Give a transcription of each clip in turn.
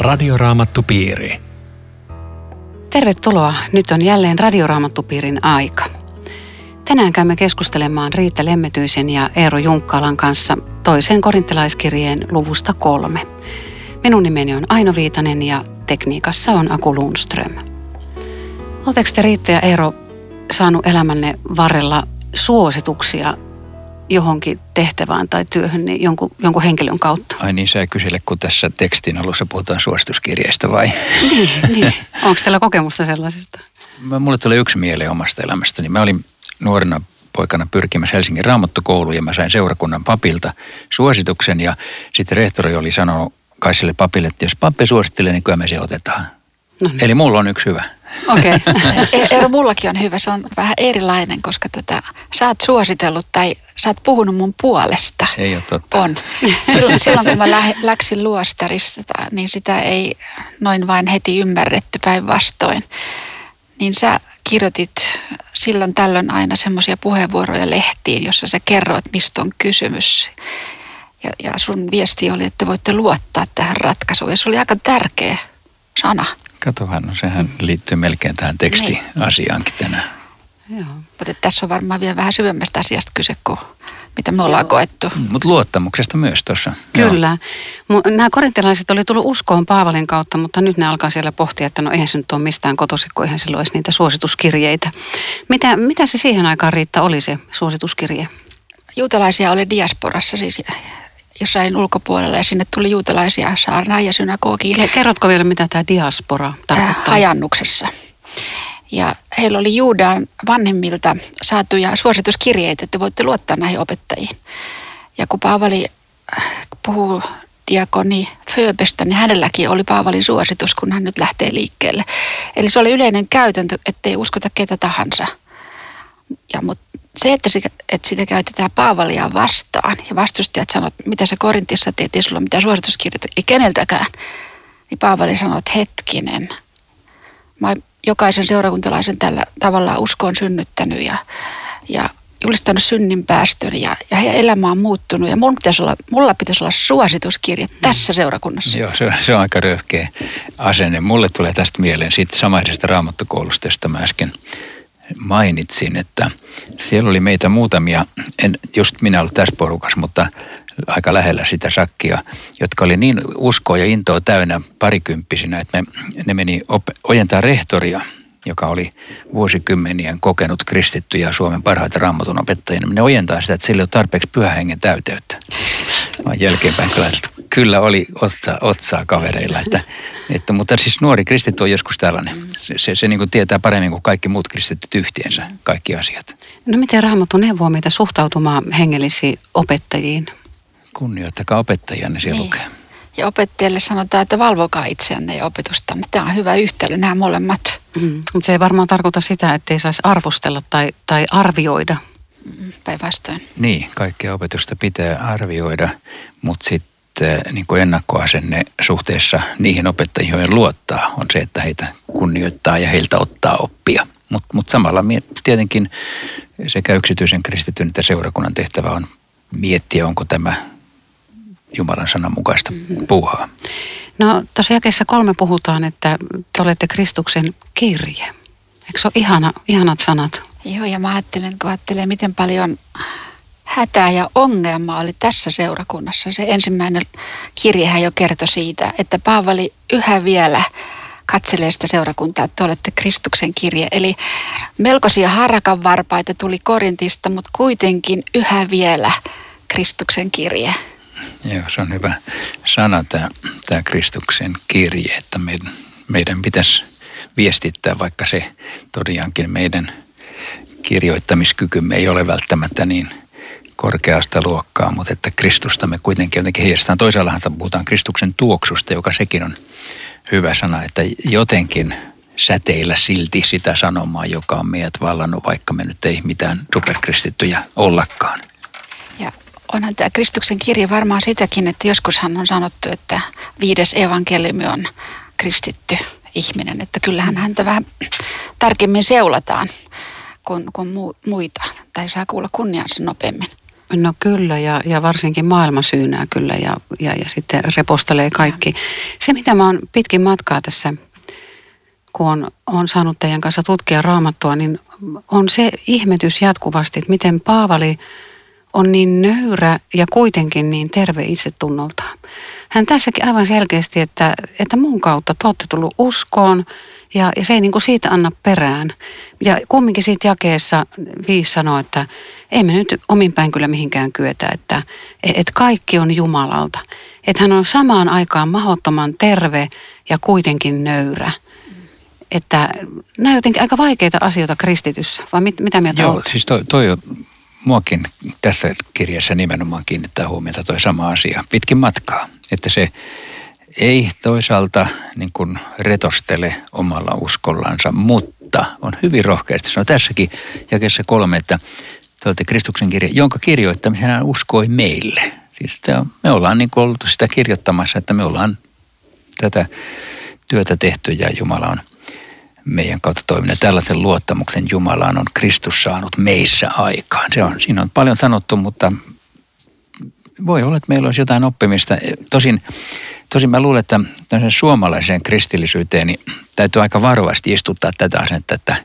Radioraamattupiiri. Tervetuloa. Nyt on jälleen Radioraamattupiirin aika. Tänään käymme keskustelemaan Riitta Lemmetyisen ja Eero Junkkalan kanssa toisen korintalaiskirjeen luvusta kolme. Minun nimeni on Aino Viitanen ja tekniikassa on Aku Lundström. Oletteko te Riitta ja Eero saanut elämänne varrella suosituksia johonkin tehtävään tai työhön niin jonkun, jonkun henkilön kautta. Ai niin, sä kysele, kun tässä tekstin alussa puhutaan suosituskirjeistä vai? niin, niin. Onko teillä kokemusta sellaisesta? Mä, mulle tuli yksi mieleen omasta elämästäni. Mä olin nuorena poikana pyrkimässä Helsingin raamattokouluun ja mä sain seurakunnan papilta suosituksen ja sitten rehtori oli sanonut kai sille papille, että jos pappi suosittelee, niin kyllä me se otetaan. No niin. Eli mulla on yksi hyvä. Okei. Okay. E- Eero, mullakin on hyvä. Se on vähän erilainen, koska tota, sä oot suositellut tai sä oot puhunut mun puolesta. Ei ole totta. On. Silloin, silloin kun mä lä- läksin luostarista, niin sitä ei noin vain heti ymmärretty päinvastoin. Niin sä kirjoitit silloin tällöin aina semmoisia puheenvuoroja lehtiin, jossa sä kerroit, mistä on kysymys. Ja, ja sun viesti oli, että voitte luottaa tähän ratkaisuun. Ja se oli aika tärkeä sana. Katohan, no sehän liittyy melkein tähän tekstiasiaankin tänään. Joo. Mutta tässä on varmaan vielä vähän syvemmästä asiasta kyse kuin mitä me ollaan Joo. koettu. Mutta luottamuksesta myös tuossa. Kyllä. Joo. Nämä korintilaiset oli tullut uskoon Paavalin kautta, mutta nyt ne alkaa siellä pohtia, että no eihän se nyt ole mistään kotoisin, kun eihän silloin olisi niitä suosituskirjeitä. Mitä, mitä se siihen aikaan Riitta oli se suosituskirje? Juutalaisia oli diasporassa siis jossain ulkopuolella ja sinne tuli juutalaisia saarnaa ja synagogiin. Kerrotko vielä, mitä tämä diaspora tarkoittaa? Äh, hajannuksessa. Ja heillä oli Juudan vanhemmilta saatuja suosituskirjeitä, että voitte luottaa näihin opettajiin. Ja kun Paavali äh, puhuu diakoni Fööbestä, niin hänelläkin oli Paavalin suositus, kun hän nyt lähtee liikkeelle. Eli se oli yleinen käytäntö, ettei uskota ketä tahansa. Ja, mutta se, että, se, että sitä käytetään Paavalia vastaan ja vastustajat sanovat, mitä se Korintissa teet, ei sulla mitään suosituskirjat, ei keneltäkään. Niin Paavali sanoi, että hetkinen, mä jokaisen seurakuntalaisen tällä tavalla uskoon synnyttänyt ja, ja julistanut synnin päästön ja, ja heidän elämä on muuttunut. Ja mulla pitäisi olla, mulla pitäisi olla suosituskirja tässä seurakunnassa. Joo, se, se on aika röyhkeä asenne. Mulle tulee tästä mieleen siitä samaisesta raamattokoulusta, josta mä äsken mainitsin, että siellä oli meitä muutamia, en just minä ollut tässä porukassa, mutta aika lähellä sitä sakkia, jotka oli niin uskoa ja intoa täynnä parikymppisinä, että me, ne meni op, ojentaa rehtoria, joka oli vuosikymmenien kokenut kristittyjä Suomen parhaita raamatun opettajia. Ne ojentaa sitä, että sillä ei ole tarpeeksi pyhähengen täyteyttä. Mä jälkeenpäin kyllä, kyllä oli otsa, otsaa kavereilla. Että, että, mutta siis nuori kristitty on joskus tällainen. Se, se, se niin kuin tietää paremmin kuin kaikki muut kristityt yhteensä, kaikki asiat. No miten Raamattu neuvoo meitä suhtautumaan hengellisiin opettajiin? Kunnioittakaa opettajia, ne siellä niin. lukee. Ja opettajalle sanotaan, että valvokaa itseänne ja opetusta. Tämä on hyvä yhtälö, nämä molemmat. Mm, mutta se ei varmaan tarkoita sitä, että ei saisi arvostella tai, tai arvioida. Päinvastoin. Niin, kaikkea opetusta pitää arvioida, mutta sitten niin kuin ennakkoasenne suhteessa niihin opettajiin, joihin luottaa, on se, että heitä kunnioittaa ja heiltä ottaa oppia. Mutta mut samalla tietenkin sekä yksityisen kristityn että seurakunnan tehtävä on miettiä, onko tämä Jumalan sanan mukaista mm-hmm. puuhaa. No tuossa jakeessa kolme puhutaan, että te olette Kristuksen kirje. Eikö se ole ihana, ihanat sanat? Joo, ja mä ajattelen, kun ajattelee, miten paljon hätää ja ongelmaa oli tässä seurakunnassa. Se ensimmäinen kirjehän jo kertoi siitä, että Paavali yhä vielä katselee sitä seurakuntaa, että te olette Kristuksen kirje. Eli melkoisia harakan varpaita tuli Korintista, mutta kuitenkin yhä vielä Kristuksen kirje. Joo, se on hyvä sana tämä, tämä Kristuksen kirje, että meidän, meidän pitäisi viestittää, vaikka se tosiaankin meidän kirjoittamiskykymme ei ole välttämättä niin korkeasta luokkaa, mutta että Kristusta me kuitenkin jotenkin heijastetaan. Toisaallahan puhutaan Kristuksen tuoksusta, joka sekin on hyvä sana, että jotenkin säteillä silti sitä sanomaa, joka on meidät vallannut, vaikka me nyt ei mitään superkristittyjä ollakaan. Ja onhan tämä Kristuksen kirja varmaan sitäkin, että joskushan on sanottu, että viides evankeliumi on kristitty ihminen, että kyllähän häntä vähän tarkemmin seulataan kuin, kuin muita, tai saa kuulla kunniansa nopeammin. No kyllä, ja, ja varsinkin maailma syynää kyllä ja, ja, ja sitten repostelee kaikki. Se, mitä mä oon pitkin matkaa tässä, kun on, on saanut teidän kanssa tutkia raamattua, niin on se ihmetys jatkuvasti, että miten Paavali on niin nöyrä ja kuitenkin niin terve itsetunnoltaan. Hän tässäkin aivan selkeästi, että, että mun kautta te olette tullut uskoon ja, ja se ei niin kuin siitä anna perään. Ja kumminkin siitä jakeessa viisi sanoo, että ei me nyt omin päin kyllä mihinkään kyetä, että et kaikki on Jumalalta. Että hän on samaan aikaan mahdottoman terve ja kuitenkin nöyrä. Että nämä on jotenkin aika vaikeita asioita kristityssä, vai mit, mitä mieltä Joo, olet? siis toi, toi on, muakin tässä kirjassa nimenomaan kiinnittää huomiota toi sama asia pitkin matkaa. Että se ei toisaalta niin kuin retostele omalla uskollansa, mutta on hyvin rohkeasti. Se on tässäkin jakessa kolme, että te olette Kristuksen kirja, jonka kirjoittamisen hän uskoi meille. Siis me ollaan niin kuin ollut sitä kirjoittamassa, että me ollaan tätä työtä tehty ja Jumala on meidän kautta toiminut. Tällaisen luottamuksen Jumalaan on Kristus saanut meissä aikaan. Se on, siinä on paljon sanottu, mutta voi olla, että meillä olisi jotain oppimista. Tosin, tosin mä luulen, että suomalaiseen kristillisyyteen niin täytyy aika varovasti istuttaa tätä asennetta, että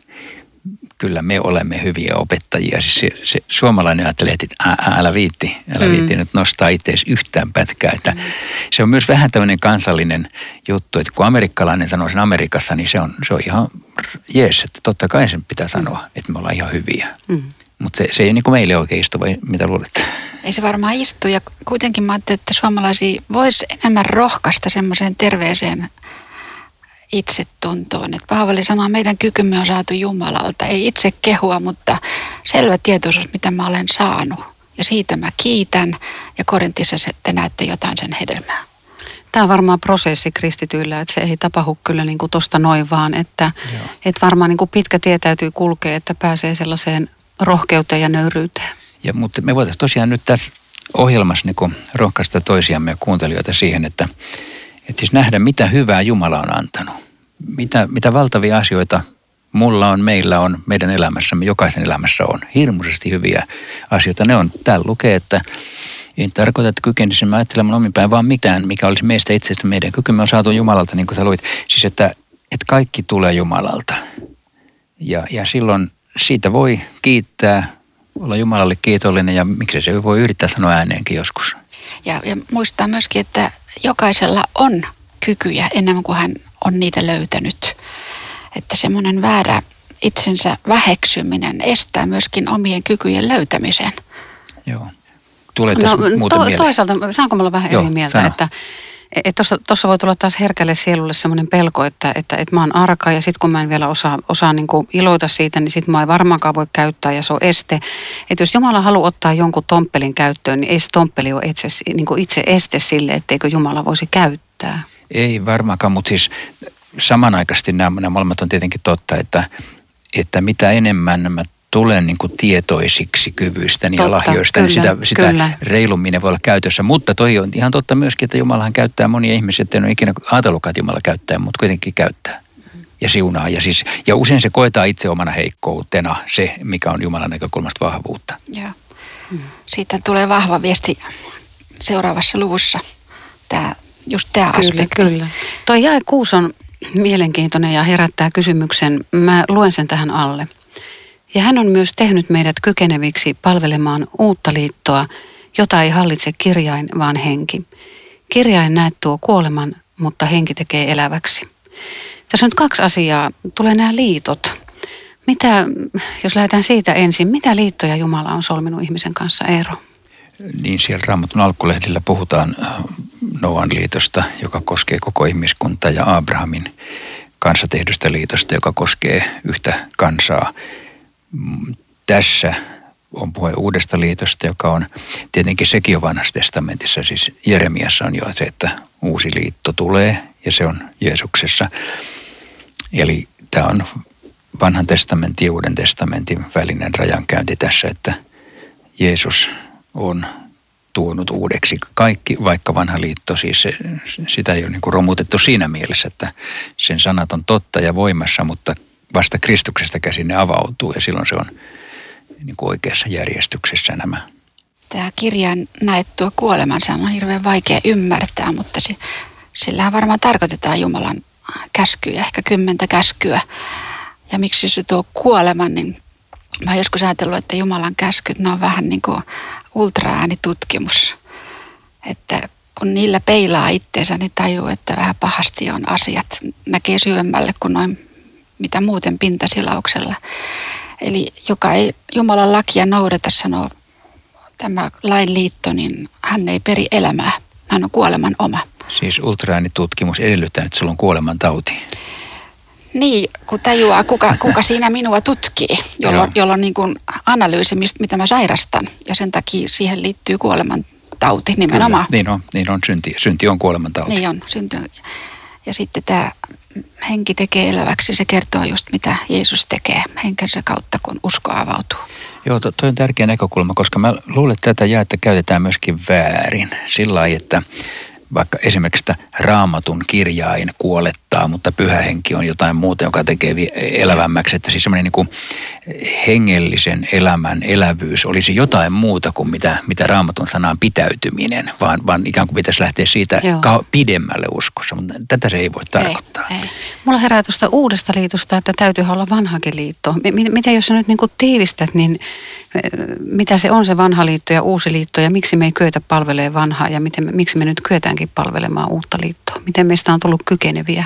kyllä me olemme hyviä opettajia. Siis se, se suomalainen ajattelee, että ää, älä viitti, älä mm. viitti nyt nostaa itseäsi yhtään pätkää. Että mm. Se on myös vähän tämmöinen kansallinen juttu, että kun amerikkalainen sanoo sen Amerikassa, niin se on, se on ihan jees, että totta kai sen pitää sanoa, mm. että me ollaan ihan hyviä. Mm. Mutta se, se ei niin kuin meille oikein istu, vai mitä luulet? Ei se varmaan istu ja kuitenkin mä ajattelin, että suomalaisia voisi enemmän rohkaista semmoiseen terveeseen itsetuntoon. Että Paavali sanoo, että meidän kykymme on saatu Jumalalta. Ei itse kehua, mutta selvä tietoisuus, mitä mä olen saanut. Ja siitä mä kiitän. Ja Korintissa te näette jotain sen hedelmää. Tämä on varmaan prosessi kristityillä, että se ei tapahdu kyllä niin kuin tuosta noin vaan, että, että varmaan niin kuin pitkä tie täytyy kulkea, että pääsee sellaiseen rohkeuteen ja nöyryyteen. Ja, mutta me voitaisiin tosiaan nyt tässä ohjelmassa niin rohkaista toisiamme ja kuuntelijoita siihen, että, että siis nähdä, mitä hyvää Jumala on antanut. Mitä, mitä valtavia asioita mulla on, meillä on, meidän elämässämme, jokaisen elämässä on. Hirmuisesti hyviä asioita. Ne on, täällä lukee, että ei tarkoita, että kykenisimme ajattelemaan omin päin, vaan mitään, mikä olisi meistä itsestä meidän kykymme on saatu Jumalalta, niin kuin sä luit. Siis, että, että kaikki tulee Jumalalta. Ja, ja silloin siitä voi kiittää, olla Jumalalle kiitollinen ja miksi se voi yrittää sanoa ääneenkin joskus. Ja, ja muistaa myöskin, että jokaisella on kykyjä enemmän kuin hän on niitä löytänyt. Että semmoinen väärä itsensä väheksyminen estää myöskin omien kykyjen löytämisen. Joo. Tulee tässä no, muuten to, Toisaalta, saanko olla vähän Joo, eri mieltä, sano. että Tuossa voi tulla taas herkälle sielulle semmoinen pelko, että, että, että mä oon arka ja sitten kun mä en vielä osaa, osaa niin kuin iloita siitä, niin sitten mä ei varmaankaan voi käyttää ja se on este. Että jos Jumala haluaa ottaa jonkun tomppelin käyttöön, niin ei se tomppeli ole itse, niin kuin itse este sille, etteikö Jumala voisi käyttää. Ei varmaankaan, mutta siis samanaikaisesti nämä, nämä molemmat on tietenkin totta, että, että mitä enemmän mä tulen niin kuin tietoisiksi kyvyistä ja lahjoista, niin sitä, sitä reilummin ne voi olla käytössä. Mutta toi on ihan totta myöskin, että Jumalahan käyttää monia ihmisiä, että en ole ikinä ajatellutkaan, että Jumala käyttää, mutta kuitenkin käyttää ja siunaa. Ja, siis, ja usein se koetaan itse omana heikkoutena, se mikä on Jumalan näkökulmasta vahvuutta. Joo. Siitä tulee vahva viesti seuraavassa luvussa, tämä, just tämä kyllä, aspekti. Kyllä, Tuo jae kuus on mielenkiintoinen ja herättää kysymyksen. Mä luen sen tähän alle. Ja hän on myös tehnyt meidät kykeneviksi palvelemaan uutta liittoa, jota ei hallitse kirjain, vaan henki. Kirjain näet tuo kuoleman, mutta henki tekee eläväksi. Tässä on nyt kaksi asiaa. Tulee nämä liitot. Mitä, jos lähdetään siitä ensin, mitä liittoja Jumala on solminut ihmisen kanssa, Eero? Niin siellä Raamatun alkulehdillä puhutaan Noan liitosta, joka koskee koko ihmiskuntaa, ja Abrahamin kanssa tehdystä liitosta, joka koskee yhtä kansaa tässä on puhe uudesta liitosta, joka on tietenkin sekin jo vanhassa testamentissa. Siis Jeremiassa on jo se, että uusi liitto tulee ja se on Jeesuksessa. Eli tämä on vanhan testamentin ja uuden testamentin välinen rajankäynti tässä, että Jeesus on tuonut uudeksi kaikki, vaikka vanha liitto, siis se, sitä ei ole niin romutettu siinä mielessä, että sen sanat on totta ja voimassa, mutta vasta Kristuksesta käsin ne avautuu ja silloin se on niin kuin oikeassa järjestyksessä nämä Tämä kirjan näet tuo kuolemansa on hirveän vaikea ymmärtää, mutta sillähän varmaan tarkoitetaan Jumalan käskyjä, ehkä kymmentä käskyä. Ja miksi se tuo kuoleman, niin mä oon joskus ajatellut, että Jumalan käskyt, ne on vähän niin kuin ultraäänitutkimus. Että kun niillä peilaa itteensä, niin tajuu, että vähän pahasti on asiat. Näkee syvemmälle kuin noin mitä muuten pintasilauksella. Eli joka ei Jumalan lakia noudata, sanoo tämä lain liitto, niin hän ei peri elämää. Hän on kuoleman oma. Siis ultraäänitutkimus edellyttää, että sulla on kuoleman tauti. Niin, kun tajuaa, kuka, kuka siinä minua tutkii, jolloin, jolloin niin kuin analyysi, mistä, mitä mä sairastan. Ja sen takia siihen liittyy kuoleman tauti nimenomaan. Kyllä, niin on, niin on synti. Synti on kuoleman tauti. Niin on, synti on. Ja sitten tämä henki tekee eläväksi, se kertoo just mitä Jeesus tekee henkensä kautta, kun usko avautuu. Joo, to, toi on tärkeä näkökulma, koska mä luulen, että tätä jaetta käytetään myöskin väärin. Sillä lailla, että vaikka esimerkiksi sitä raamatun kirjain kuolettaa, mutta pyhä henki on jotain muuta, joka tekee elävämmäksi. Että siis semmoinen niin kuin hengellisen elämän elävyys olisi jotain muuta kuin mitä, mitä raamatun sanaan pitäytyminen, vaan, vaan ikään kuin pitäisi lähteä siitä Joo. pidemmälle uskossa, mutta tätä se ei voi tarkoittaa. Ei, ei. Mulla herää tuosta uudesta liitosta, että täytyy olla vanhakin liitto. Mitä jos sä nyt niin tiivistät, niin mitä se on se vanha liitto ja uusi liitto ja miksi me ei kyetä palvelemaan vanhaa ja miten, miksi me nyt kyetäänkin palvelemaan uutta liittoa? Miten meistä on tullut kykeneviä?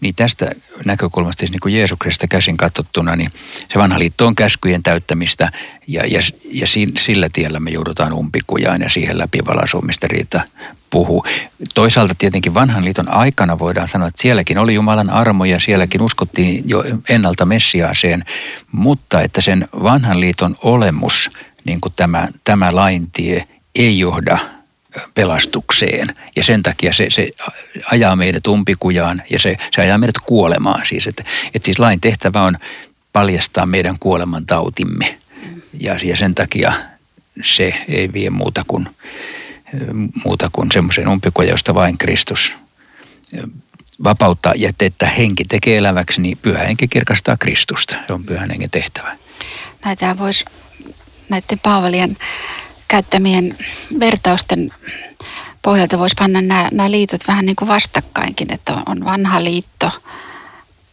Niin tästä näkökulmasta, siis niin kuin Jeesuksesta käsin katsottuna, niin se vanha liitto on käskyjen täyttämistä ja, ja, ja sillä tiellä me joudutaan umpikujaan ja siihen läpivalaisuun, mistä Riita puhuu. Toisaalta tietenkin vanhan liiton aikana voidaan sanoa, että sielläkin oli Jumalan armo ja sielläkin uskottiin jo ennalta Messiaaseen, mutta että sen vanhan liiton olemus, niin kuin tämä, tämä laintie, ei johda pelastukseen. Ja sen takia se, se ajaa meidät umpikujaan ja se, se ajaa meidät kuolemaan siis. Että, että siis lain tehtävä on paljastaa meidän kuoleman tautimme. Ja, ja sen takia se ei vie muuta kuin, muuta kuin semmoisen umpikujan, josta vain Kristus vapauttaa ja että henki tekee eläväksi, niin pyhä henki kirkastaa Kristusta. Se on pyhän hengen tehtävä. Näitä voisi näiden Paavalien käyttämien vertausten pohjalta voisi panna nämä, nämä liitot vähän niin kuin vastakkainkin, että on, on vanha liitto,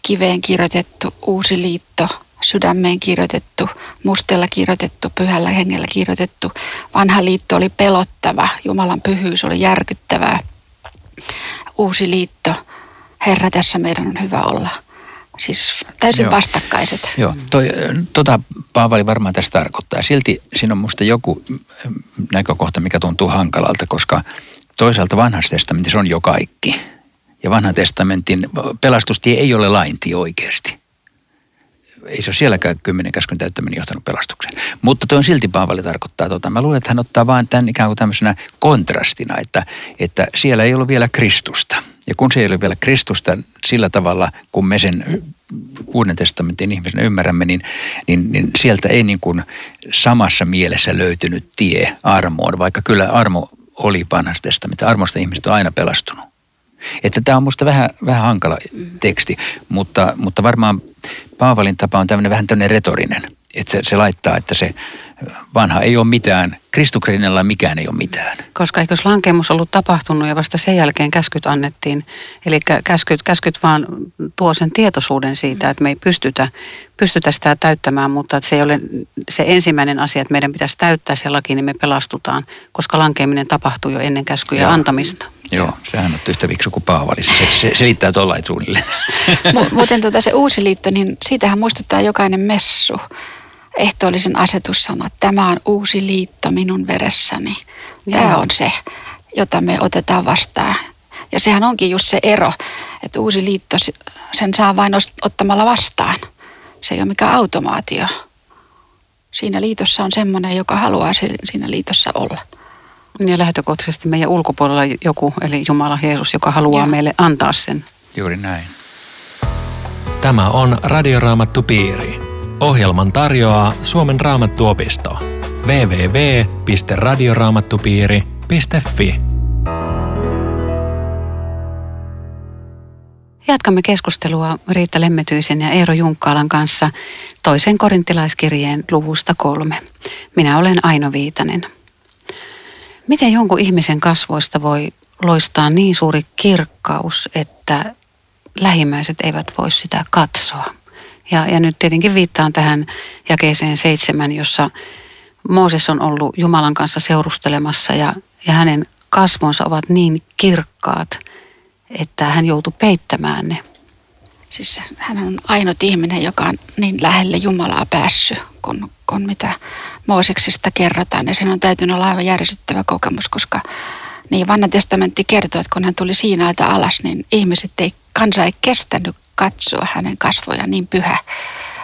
kiveen kirjoitettu, uusi liitto, sydämeen kirjoitettu, mustella kirjoitettu, pyhällä hengellä kirjoitettu. Vanha liitto oli pelottava, Jumalan pyhyys oli järkyttävää. Uusi liitto, Herra, tässä meidän on hyvä olla. Siis täysin Joo. vastakkaiset. Joo, toi, tota Paavali varmaan tästä tarkoittaa. Silti siinä on musta joku näkökohta, mikä tuntuu hankalalta, koska toisaalta vanhassa testamentissa on jo kaikki. Ja vanhan testamentin pelastustie ei ole lainti oikeasti. Ei se ole sielläkään kymmenen käskyn täyttäminen johtanut pelastukseen. Mutta tuo on silti Paavali tarkoittaa tota. Mä luulen, että hän ottaa vaan tämän ikään kuin tämmöisenä kontrastina, että, että siellä ei ollut vielä Kristusta – ja kun se ei ole vielä Kristusta sillä tavalla, kun me sen uuden testamentin ihmisen ymmärrämme, niin, niin, niin sieltä ei niin kuin samassa mielessä löytynyt tie armoon, vaikka kyllä armo oli vanhasta testamentin. Armosta ihmiset on aina pelastunut. Että tämä on minusta vähän, vähän hankala teksti, mutta, mutta varmaan Paavalin tapa on tämmöinen vähän tämmöinen retorinen. Että se, se laittaa, että se vanha ei ole mitään, Kristuksen rinnalla mikään ei ole mitään. Koska eikö lankemus ollut tapahtunut ja vasta sen jälkeen käskyt annettiin. Eli käskyt, käskyt vaan tuo sen tietoisuuden siitä, että me ei pystytä, pystytä sitä täyttämään, mutta että se ei ole se ensimmäinen asia, että meidän pitäisi täyttää se laki, niin me pelastutaan, koska lankeeminen tapahtuu jo ennen käskyjä Joo. antamista. Joo, sehän on yhtä viksu kuin Paavali. Se, se selittää tuollain suunnilleen. Muuten tuota se uusi liitto, niin siitähän muistuttaa jokainen messu ehtoollisen asetus sanoo, että tämä on uusi liitto minun veressäni. Joo. Tämä on se, jota me otetaan vastaan. Ja sehän onkin just se ero, että uusi liitto, sen saa vain ottamalla vastaan. Se ei ole mikään automaatio. Siinä liitossa on semmoinen, joka haluaa siinä liitossa olla. Ja lähtökohtaisesti meidän ulkopuolella joku, eli Jumala Jeesus, joka haluaa Joo. meille antaa sen. Juuri näin. Tämä on Radioraamattu Piiri. Ohjelman tarjoaa Suomen raamattuopisto. www.radioraamattupiiri.fi Jatkamme keskustelua Riitta Lemmetyisen ja Eero Junkkaalan kanssa toisen korintilaiskirjeen luvusta kolme. Minä olen Aino Viitanen. Miten jonkun ihmisen kasvoista voi loistaa niin suuri kirkkaus, että lähimmäiset eivät voi sitä katsoa? Ja, ja nyt tietenkin viittaan tähän jakeeseen seitsemän, jossa Mooses on ollut Jumalan kanssa seurustelemassa ja, ja hänen kasvonsa ovat niin kirkkaat, että hän joutuu peittämään ne. Siis hän on ainut ihminen, joka on niin lähelle Jumalaa päässyt, kun, kun mitä Mooseksista kerrotaan. Ja sen on täytynyt olla aivan järjestettävä kokemus, koska niin vanha testamentti kertoo, että kun hän tuli Siinailta alas, niin ihmiset ei, kansa ei kestänyt katsoa hänen kasvoja, niin pyhä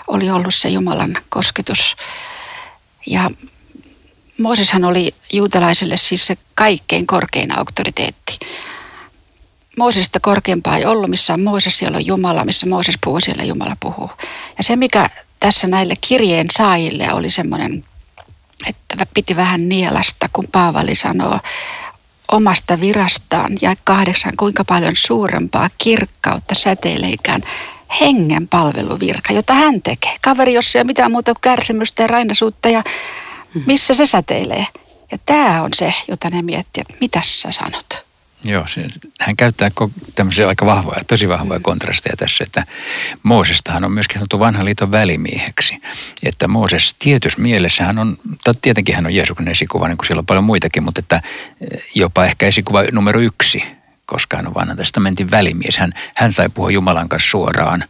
oli ollut se Jumalan kosketus. Ja Mooseshan oli juutalaisille siis se kaikkein korkein auktoriteetti. Moosesta korkeampaa ei ollut, missä on Mooses, siellä on Jumala, missä Mooses puhuu, siellä Jumala puhuu. Ja se, mikä tässä näille kirjeen saajille oli semmoinen, että piti vähän nielasta, kun Paavali sanoo omasta virastaan ja kahdeksan, kuinka paljon suurempaa kirkkautta säteileikään hengen palveluvirka, jota hän tekee. Kaveri, jossa ei ole mitään muuta kuin kärsimystä ja rainasuutta ja missä se säteilee. Ja tämä on se, jota ne miettii, että mitä sä sanot. Joo, se, hän käyttää tämmöisiä aika vahvoja, tosi vahvoja mm. kontrasteja tässä, että Moosestahan on myöskin sanottu vanhan liiton välimieheksi. Että Mooses tietyssä mielessä hän on, tietenkin hän on Jeesuksen esikuva, niin kuin siellä on paljon muitakin, mutta että eh, jopa ehkä esikuva numero yksi, koska hän on vanhan testamentin välimies. Hän, hän sai puhua Jumalan kanssa suoraan,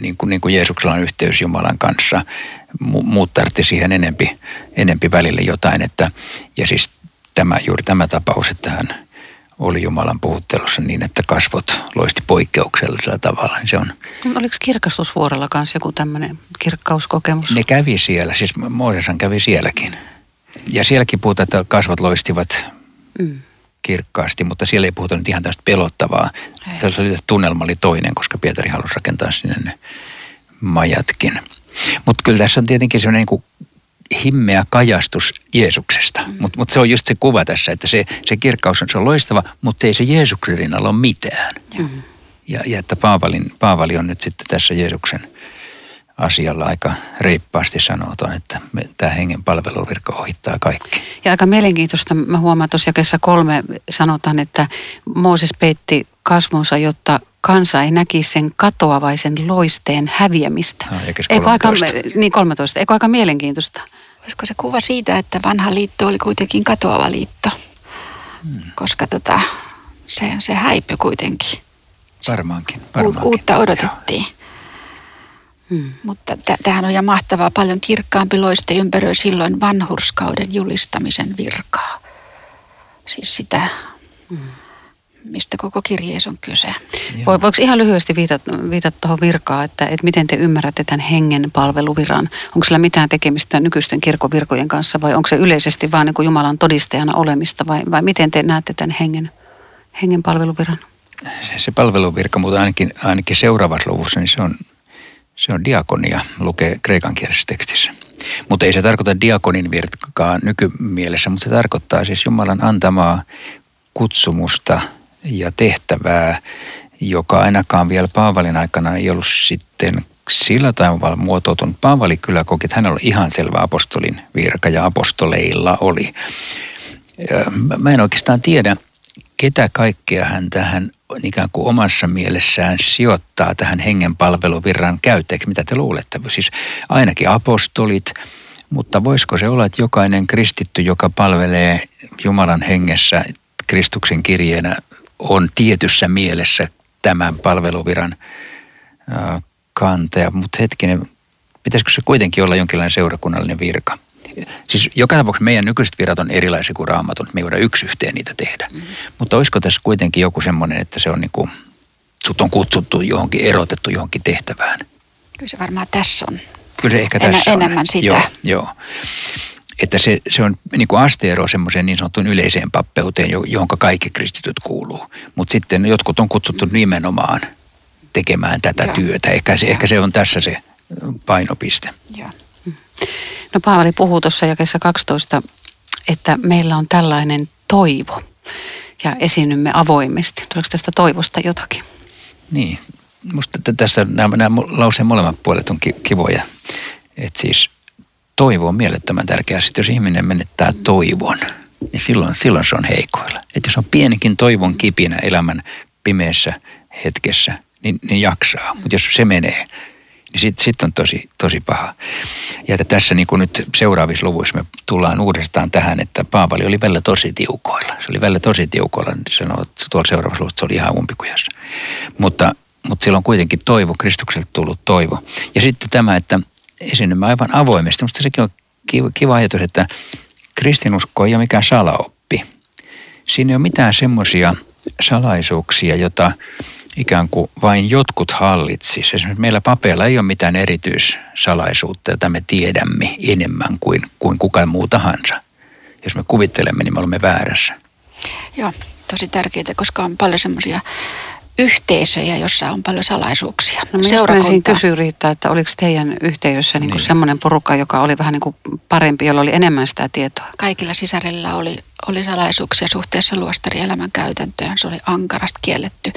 niin kuin, niin kuin Jeesuksella on yhteys Jumalan kanssa. Muut tartti siihen enempi, enempi välille jotain, että, ja siis tämä, juuri tämä tapaus, että hän oli Jumalan puhuttelussa niin, että kasvot loisti poikkeuksellisella tavalla. Se on, Oliko kirkastusvuorella kanssa joku tämmöinen kirkkauskokemus? Ne kävi siellä, siis Mooseshan kävi sielläkin. Ja sielläkin puhutaan, että kasvot loistivat mm. kirkkaasti, mutta siellä ei puhuta nyt ihan tästä pelottavaa. Tässä oli, tunnelma oli toinen, koska Pietari halusi rakentaa sinne ne majatkin. Mutta kyllä tässä on tietenkin sellainen niin himmeä kajastus Jeesuksesta. Mm. Mutta mut se on just se kuva tässä, että se, se kirkkaus on, se on loistava, mutta ei se Jeesuksen rinnalla ole mitään. Mm. Ja, ja että Paavalin, Paavali on nyt sitten tässä Jeesuksen asialla aika reippaasti sanotaan, että tämä hengen palveluvirka ohittaa kaikki. Ja aika mielenkiintoista, mä huomaan tuossa jakessa kolme sanotaan, että Mooses peitti kasvonsa, jotta kansa ei näkisi sen katoavaisen loisteen häviämistä. No, Eikö aika, niin 13. Eikö aika mielenkiintoista? Olisiko se kuva siitä, että vanha liitto oli kuitenkin katoava liitto? Hmm. Koska tota, se, se häipyi kuitenkin. Varmaankin. varmaankin. uutta odotettiin. Hmm. Mutta t- tämähän on ja mahtavaa, paljon kirkkaampi loiste ympäröi silloin vanhurskauden julistamisen virkaa. Siis sitä, hmm. Mistä koko kirjeessä on kyse. Voi, voiko ihan lyhyesti viitata, tuohon virkaan, että, että miten te ymmärrätte tämän hengen palveluviran? Onko sillä mitään tekemistä nykyisten kirkkovirkojen kanssa vai onko se yleisesti vain niin Jumalan todistajana olemista vai, vai miten te näette tämän hengen, hengen palveluviran? Se, se palveluvirka, mutta ainakin, ainakin seuraavassa luvussa, niin se on, se on diakonia, lukee kreikan kielisessä tekstissä. Mutta ei se tarkoita diakonin virkaa nykymielessä, mutta se tarkoittaa siis Jumalan antamaa kutsumusta ja tehtävää, joka ainakaan vielä Paavalin aikana ei ollut sitten sillä tavalla muotoutunut. Paavali kyllä koki, että hänellä oli ihan selvä apostolin virka ja apostoleilla oli. Mä en oikeastaan tiedä, ketä kaikkea hän tähän ikään kuin omassa mielessään sijoittaa tähän hengenpalveluvirran käyttäjäksi. Mitä te luulette? Siis ainakin apostolit, mutta voisiko se olla, että jokainen kristitty, joka palvelee Jumalan hengessä Kristuksen kirjeenä, on tietyssä mielessä tämän palveluviran kantaja. Mutta hetkinen, pitäisikö se kuitenkin olla jonkinlainen seurakunnallinen virka? Siis joka tapauksessa meidän nykyiset virat on erilaisia kuin raamatun. Me ei voida yksi yhteen niitä tehdä. Mm. Mutta olisiko tässä kuitenkin joku semmoinen, että se on niin kuin, sut on kutsuttu johonkin, erotettu johonkin tehtävään? Kyllä se varmaan tässä on. Kyllä se ehkä tässä Enä, on. Enemmän sitä. Joo, joo. Että se, se on niin kuin asteero semmoiseen niin sanottuun yleiseen pappeuteen, johon kaikki kristityt kuuluu. Mutta sitten jotkut on kutsuttu nimenomaan tekemään tätä Joo. työtä. Ehkä se, ehkä se on tässä se painopiste. Joo. No Paavali puhuu tuossa jakessa 12, että meillä on tällainen toivo ja esiinnymme avoimesti. Tuleeko tästä toivosta jotakin? Niin, musta tässä nämä, nämä lauseen molemmat puolet on kivoja. Että siis toivo on mielettömän tärkeä. Sitten jos ihminen menettää toivon, niin silloin, silloin se on heikoilla. Että jos on pienikin toivon kipinä elämän pimeässä hetkessä, niin, niin jaksaa. Mutta jos se menee, niin sitten sit on tosi, tosi paha. Ja että tässä niin kuin nyt seuraavissa luvuissa me tullaan uudestaan tähän, että Paavali oli välillä tosi tiukoilla. Se oli välillä tosi tiukoilla, niin sanoo, että tuolla seuraavassa luvussa se oli ihan umpikujassa. Mutta, mutta sillä on kuitenkin toivo, Kristukselta tullut toivo. Ja sitten tämä, että esiinnymme aivan avoimesti. Minusta sekin on kiva, kiva ajatus, että kristinusko ei ole mikään salaoppi. Siinä ei ole mitään semmoisia salaisuuksia, jota ikään kuin vain jotkut hallitsis. Esimerkiksi meillä papeilla ei ole mitään erityissalaisuutta, jota me tiedämme enemmän kuin, kuin kukaan muu tahansa. Jos me kuvittelemme, niin me olemme väärässä. Joo, tosi tärkeää, koska on paljon semmoisia yhteisöjä, jossa on paljon salaisuuksia. No minä kysyä Riitta, että oliko teidän yhteisössä niin niin. semmoinen porukka, joka oli vähän niin kuin parempi, jolla oli enemmän sitä tietoa? Kaikilla sisarilla oli, oli salaisuuksia suhteessa luostarielämän käytäntöön. Se oli ankarasti kielletty.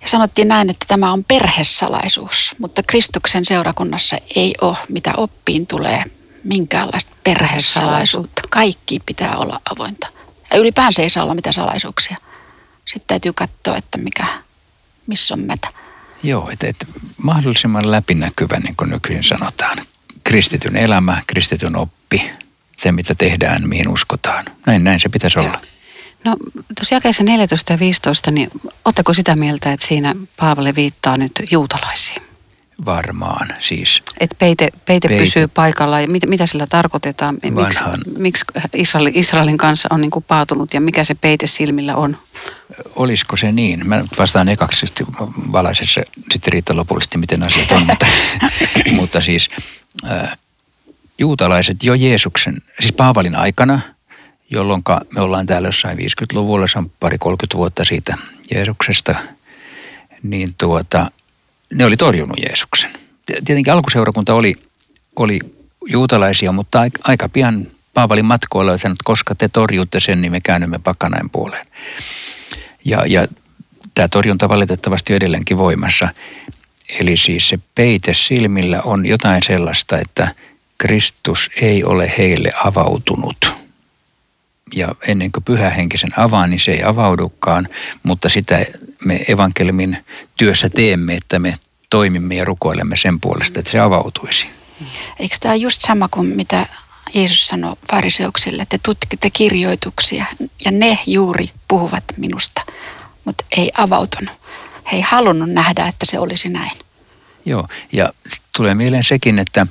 Ja sanottiin näin, että tämä on perhesalaisuus, mutta Kristuksen seurakunnassa ei ole, mitä oppiin tulee, minkäänlaista perhesalaisuutta. Kaikki pitää olla avointa. Ja ylipäänsä ei saa olla mitään salaisuuksia. Sitten täytyy katsoa, että mikä, missä on mätä. Joo, että, että mahdollisimman läpinäkyvä, niin kuin nykyisin sanotaan. Kristityn elämä, kristityn oppi, se mitä tehdään, mihin uskotaan. Näin, näin se pitäisi Joo. olla. No tuossa jakeessa 14 ja 15, niin oletteko sitä mieltä, että siinä Paavali viittaa nyt juutalaisiin? Varmaan siis. Että peite, peite, peite pysyy paikalla ja mit, mitä sillä tarkoitetaan? Miksi, miksi Israel, Israelin kanssa on niin kuin paatunut ja mikä se peite silmillä on? Olisiko se niin? Mä vastaan ekaksi valaisen se sitten riittää lopullisesti, miten asiat on. mutta, mutta siis äh, juutalaiset jo Jeesuksen, siis Paavalin aikana – jolloin me ollaan täällä jossain 50-luvulla, se on pari 30 vuotta siitä Jeesuksesta, niin tuota, ne oli torjunut Jeesuksen. Tietenkin alkuseurakunta oli, oli juutalaisia, mutta aika pian Paavalin matkoilla sanoi, että koska te torjutte sen, niin me käännymme pakanain puoleen. Ja, ja tämä torjunta valitettavasti on edelleenkin voimassa. Eli siis se peite silmillä on jotain sellaista, että Kristus ei ole heille avautunut – ja ennen kuin pyhähenkisen avaa, niin se ei avaudukaan, mutta sitä me evankeliumin työssä teemme, että me toimimme ja rukoilemme sen puolesta, että se avautuisi. Eikö tämä just sama kuin mitä Jeesus sanoi fariseuksille, että te tutkitte kirjoituksia ja ne juuri puhuvat minusta, mutta ei avautunut. He ei halunnut nähdä, että se olisi näin. Joo, ja tulee mieleen sekin, että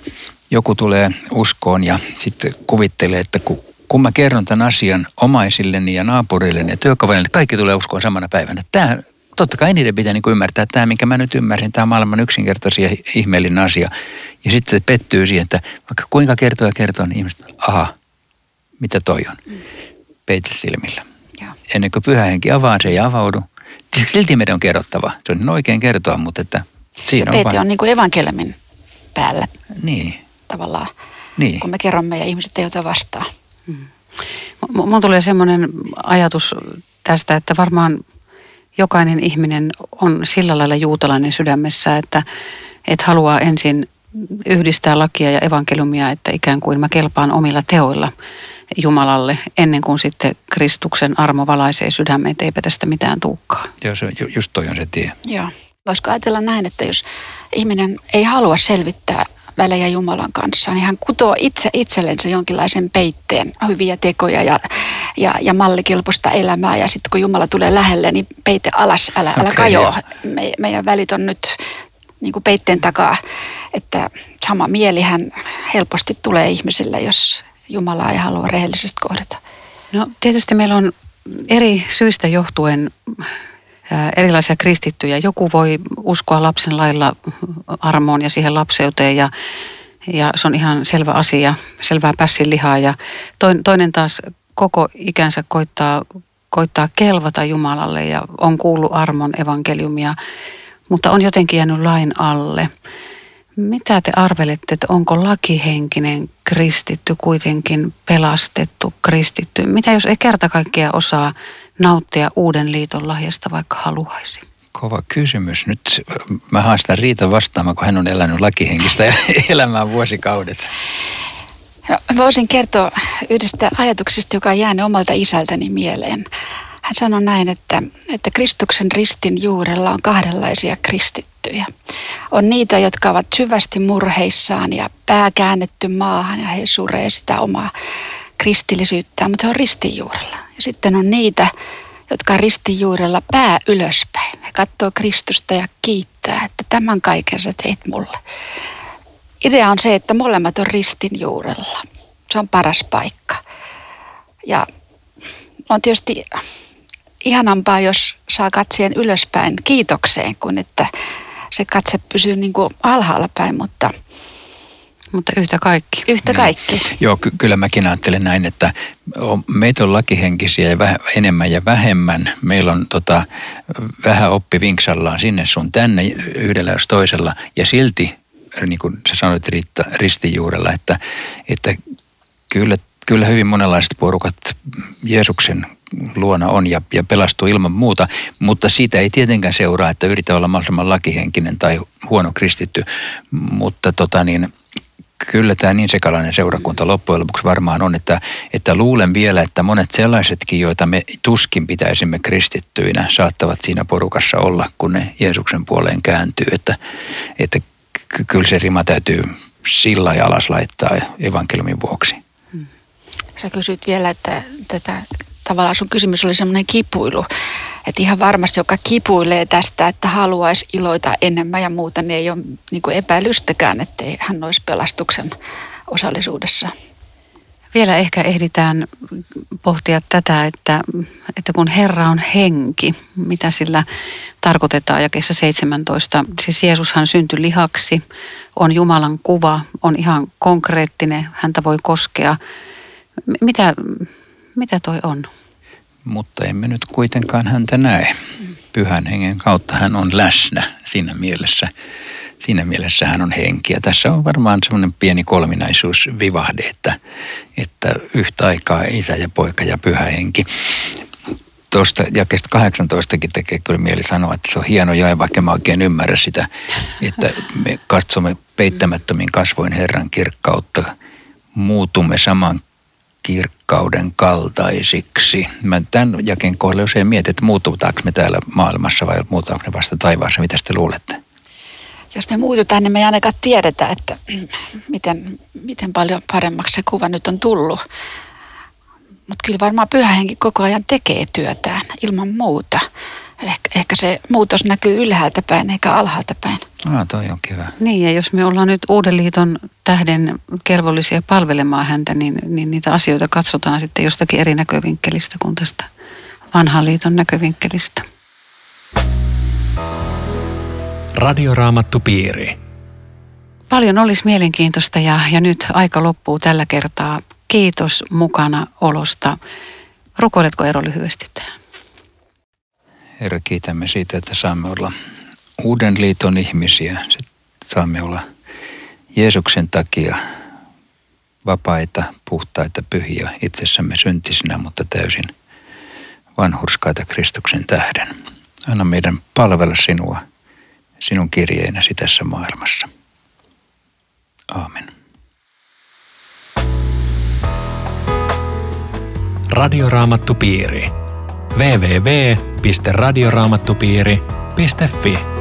joku tulee uskoon ja sitten kuvittelee, että kun kun mä kerron tämän asian omaisilleni ja naapurilleni ja työkaverille, kaikki tulee uskoon samana päivänä. Tämä, totta kai niiden pitää niin ymmärtää, että tämä, minkä mä nyt ymmärsin, tämä on maailman yksinkertaisia ihmeellinen asia. Ja sitten se pettyy siihen, että vaikka kuinka kertoo ja kertoo, niin ihmiset, aha, mitä toi on? Peite silmillä. Ja. Ennen kuin pyhä henki avaa, se ei avaudu. Silti meidän on kerrottava. Se on oikein kertoa, mutta että siinä se on, vain... on niin kuin evankeliumin päällä. Niin. Tavallaan. Niin. Kun me kerromme ja ihmiset ei ota vastaan. Mm. Mun tulee semmoinen ajatus tästä, että varmaan jokainen ihminen on sillä lailla juutalainen sydämessä, että, että haluaa ensin yhdistää lakia ja evankeliumia, että ikään kuin mä kelpaan omilla teoilla Jumalalle ennen kuin sitten Kristuksen armo valaisee sydämeet, eipä tästä mitään tuukkaa. Joo, se, just toi on se tie. Joo. Voisiko ajatella näin, että jos ihminen ei halua selvittää välejä Jumalan kanssa, niin hän kutoo itse itsellensä jonkinlaisen peitteen, hyviä tekoja ja, ja, ja mallikilpoista elämää. Ja sitten kun Jumala tulee lähelle, niin peite alas, älä, älä okay, kajoa. Me, meidän välit on nyt niin kuin peitteen takaa, että sama mielihän helposti tulee ihmisille, jos Jumala ei halua rehellisesti kohdata. No tietysti meillä on eri syistä johtuen erilaisia kristittyjä. Joku voi uskoa lapsen lailla armoon ja siihen lapseuteen ja, ja se on ihan selvä asia, selvää pässin lihaa. Ja toinen taas koko ikänsä koittaa, koittaa kelvata Jumalalle ja on kuullut armon evankeliumia, mutta on jotenkin jäänyt lain alle. Mitä te arvelette, että onko lakihenkinen kristitty kuitenkin pelastettu kristitty? Mitä jos ei kerta kaikkea osaa nauttia uuden liiton lahjasta, vaikka haluaisi? Kova kysymys. Nyt mä haastan Riita vastaamaan, kun hän on elänyt lakihenkistä elämää vuosikaudet. Ja voisin kertoa yhdestä ajatuksesta, joka on jäänyt omalta isältäni mieleen. Hän sanoi näin, että, että Kristuksen ristin juurella on kahdenlaisia kristittyjä. On niitä, jotka ovat syvästi murheissaan ja pää käännetty maahan ja he suree sitä omaa kristillisyyttään, mutta he on ristin juurella. Ja sitten on niitä, jotka on ristin juurella pää ylöspäin. He katsoo Kristusta ja kiittää, että tämän kaiken sä teit mulle. Idea on se, että molemmat on ristin juurella. Se on paras paikka. Ja on tietysti ihanampaa, jos saa katseen ylöspäin kiitokseen, kuin että se katse pysyy niin kuin alhaalla päin, mutta mutta yhtä kaikki. Yhtä kaikki. Niin. Joo, ky- kyllä mäkin ajattelen näin, että on, meitä on lakihenkisiä ja väh, enemmän ja vähemmän. Meillä on tota, vähän oppi vinksallaan sinne sun tänne yhdellä jos toisella ja silti, niin kuin sä sanoit Riitta, ristijuurella, että, että kyllä, kyllä hyvin monenlaiset porukat Jeesuksen luona on ja, ja pelastuu ilman muuta, mutta siitä ei tietenkään seuraa, että yritää olla mahdollisimman lakihenkinen tai huono kristitty, mutta tota niin, kyllä tämä niin sekalainen seurakunta loppujen lopuksi varmaan on, että, että luulen vielä, että monet sellaisetkin, joita me tuskin pitäisimme kristittyinä, saattavat siinä porukassa olla, kun ne Jeesuksen puoleen kääntyy, että, että kyllä se rima täytyy sillä alas laittaa evankeliumin vuoksi. Sä kysyt vielä, että tätä tavallaan sun kysymys oli semmoinen kipuilu. Että ihan varmasti, joka kipuilee tästä, että haluaisi iloita enemmän ja muuta, niin ei ole niin epäilystäkään, että hän olisi pelastuksen osallisuudessa. Vielä ehkä ehditään pohtia tätä, että, että kun Herra on henki, mitä sillä tarkoitetaan jakeessa 17. Siis Jeesushan syntyi lihaksi, on Jumalan kuva, on ihan konkreettinen, häntä voi koskea. Mitä, mitä toi on? Mutta emme nyt kuitenkaan häntä näe. Pyhän hengen kautta hän on läsnä siinä mielessä. Siinä mielessä hän on henki. Ja tässä on varmaan semmoinen pieni kolminaisuus vivahde, että, että yhtä aikaa isä ja poika ja pyhä henki. Tuosta jakeesta 18 tekee kyllä mieli sanoa, että se on hieno jae, vaikka mä oikein ymmärrä sitä, että me katsomme peittämättömin kasvoin Herran kirkkautta, muutumme saman kirkkauden kaltaisiksi. Mä tämän jakeen kohdalla usein mietin, että muututaanko me täällä maailmassa vai muututaanko me vasta taivaassa. Mitä te luulette? Jos me muututaan, niin me ei ainakaan tiedetä, että miten, miten paljon paremmaksi se kuva nyt on tullut. Mutta kyllä varmaan pyhähenki koko ajan tekee työtään ilman muuta ehkä, ehkä se muutos näkyy ylhäältä päin eikä alhaalta päin. Ah, toi on kiva. Niin, ja jos me ollaan nyt Uuden liiton tähden kelvollisia palvelemaan häntä, niin, niin niitä asioita katsotaan sitten jostakin eri näkövinkkelistä kuin tästä vanhan liiton näkövinkkelistä. Radioraamattu piiri. Paljon olisi mielenkiintoista ja, ja nyt aika loppuu tällä kertaa. Kiitos mukana olosta. Rukoiletko Eero lyhyesti tähän? Herra, kiitämme siitä, että saamme olla uuden liiton ihmisiä. Saamme olla Jeesuksen takia vapaita, puhtaita, pyhiä itsessämme syntisinä, mutta täysin vanhurskaita Kristuksen tähden. Anna meidän palvella sinua, sinun kirjeenäsi tässä maailmassa. Aamen. Radioraamattupiiri. www www.radioraamattupiiri.fi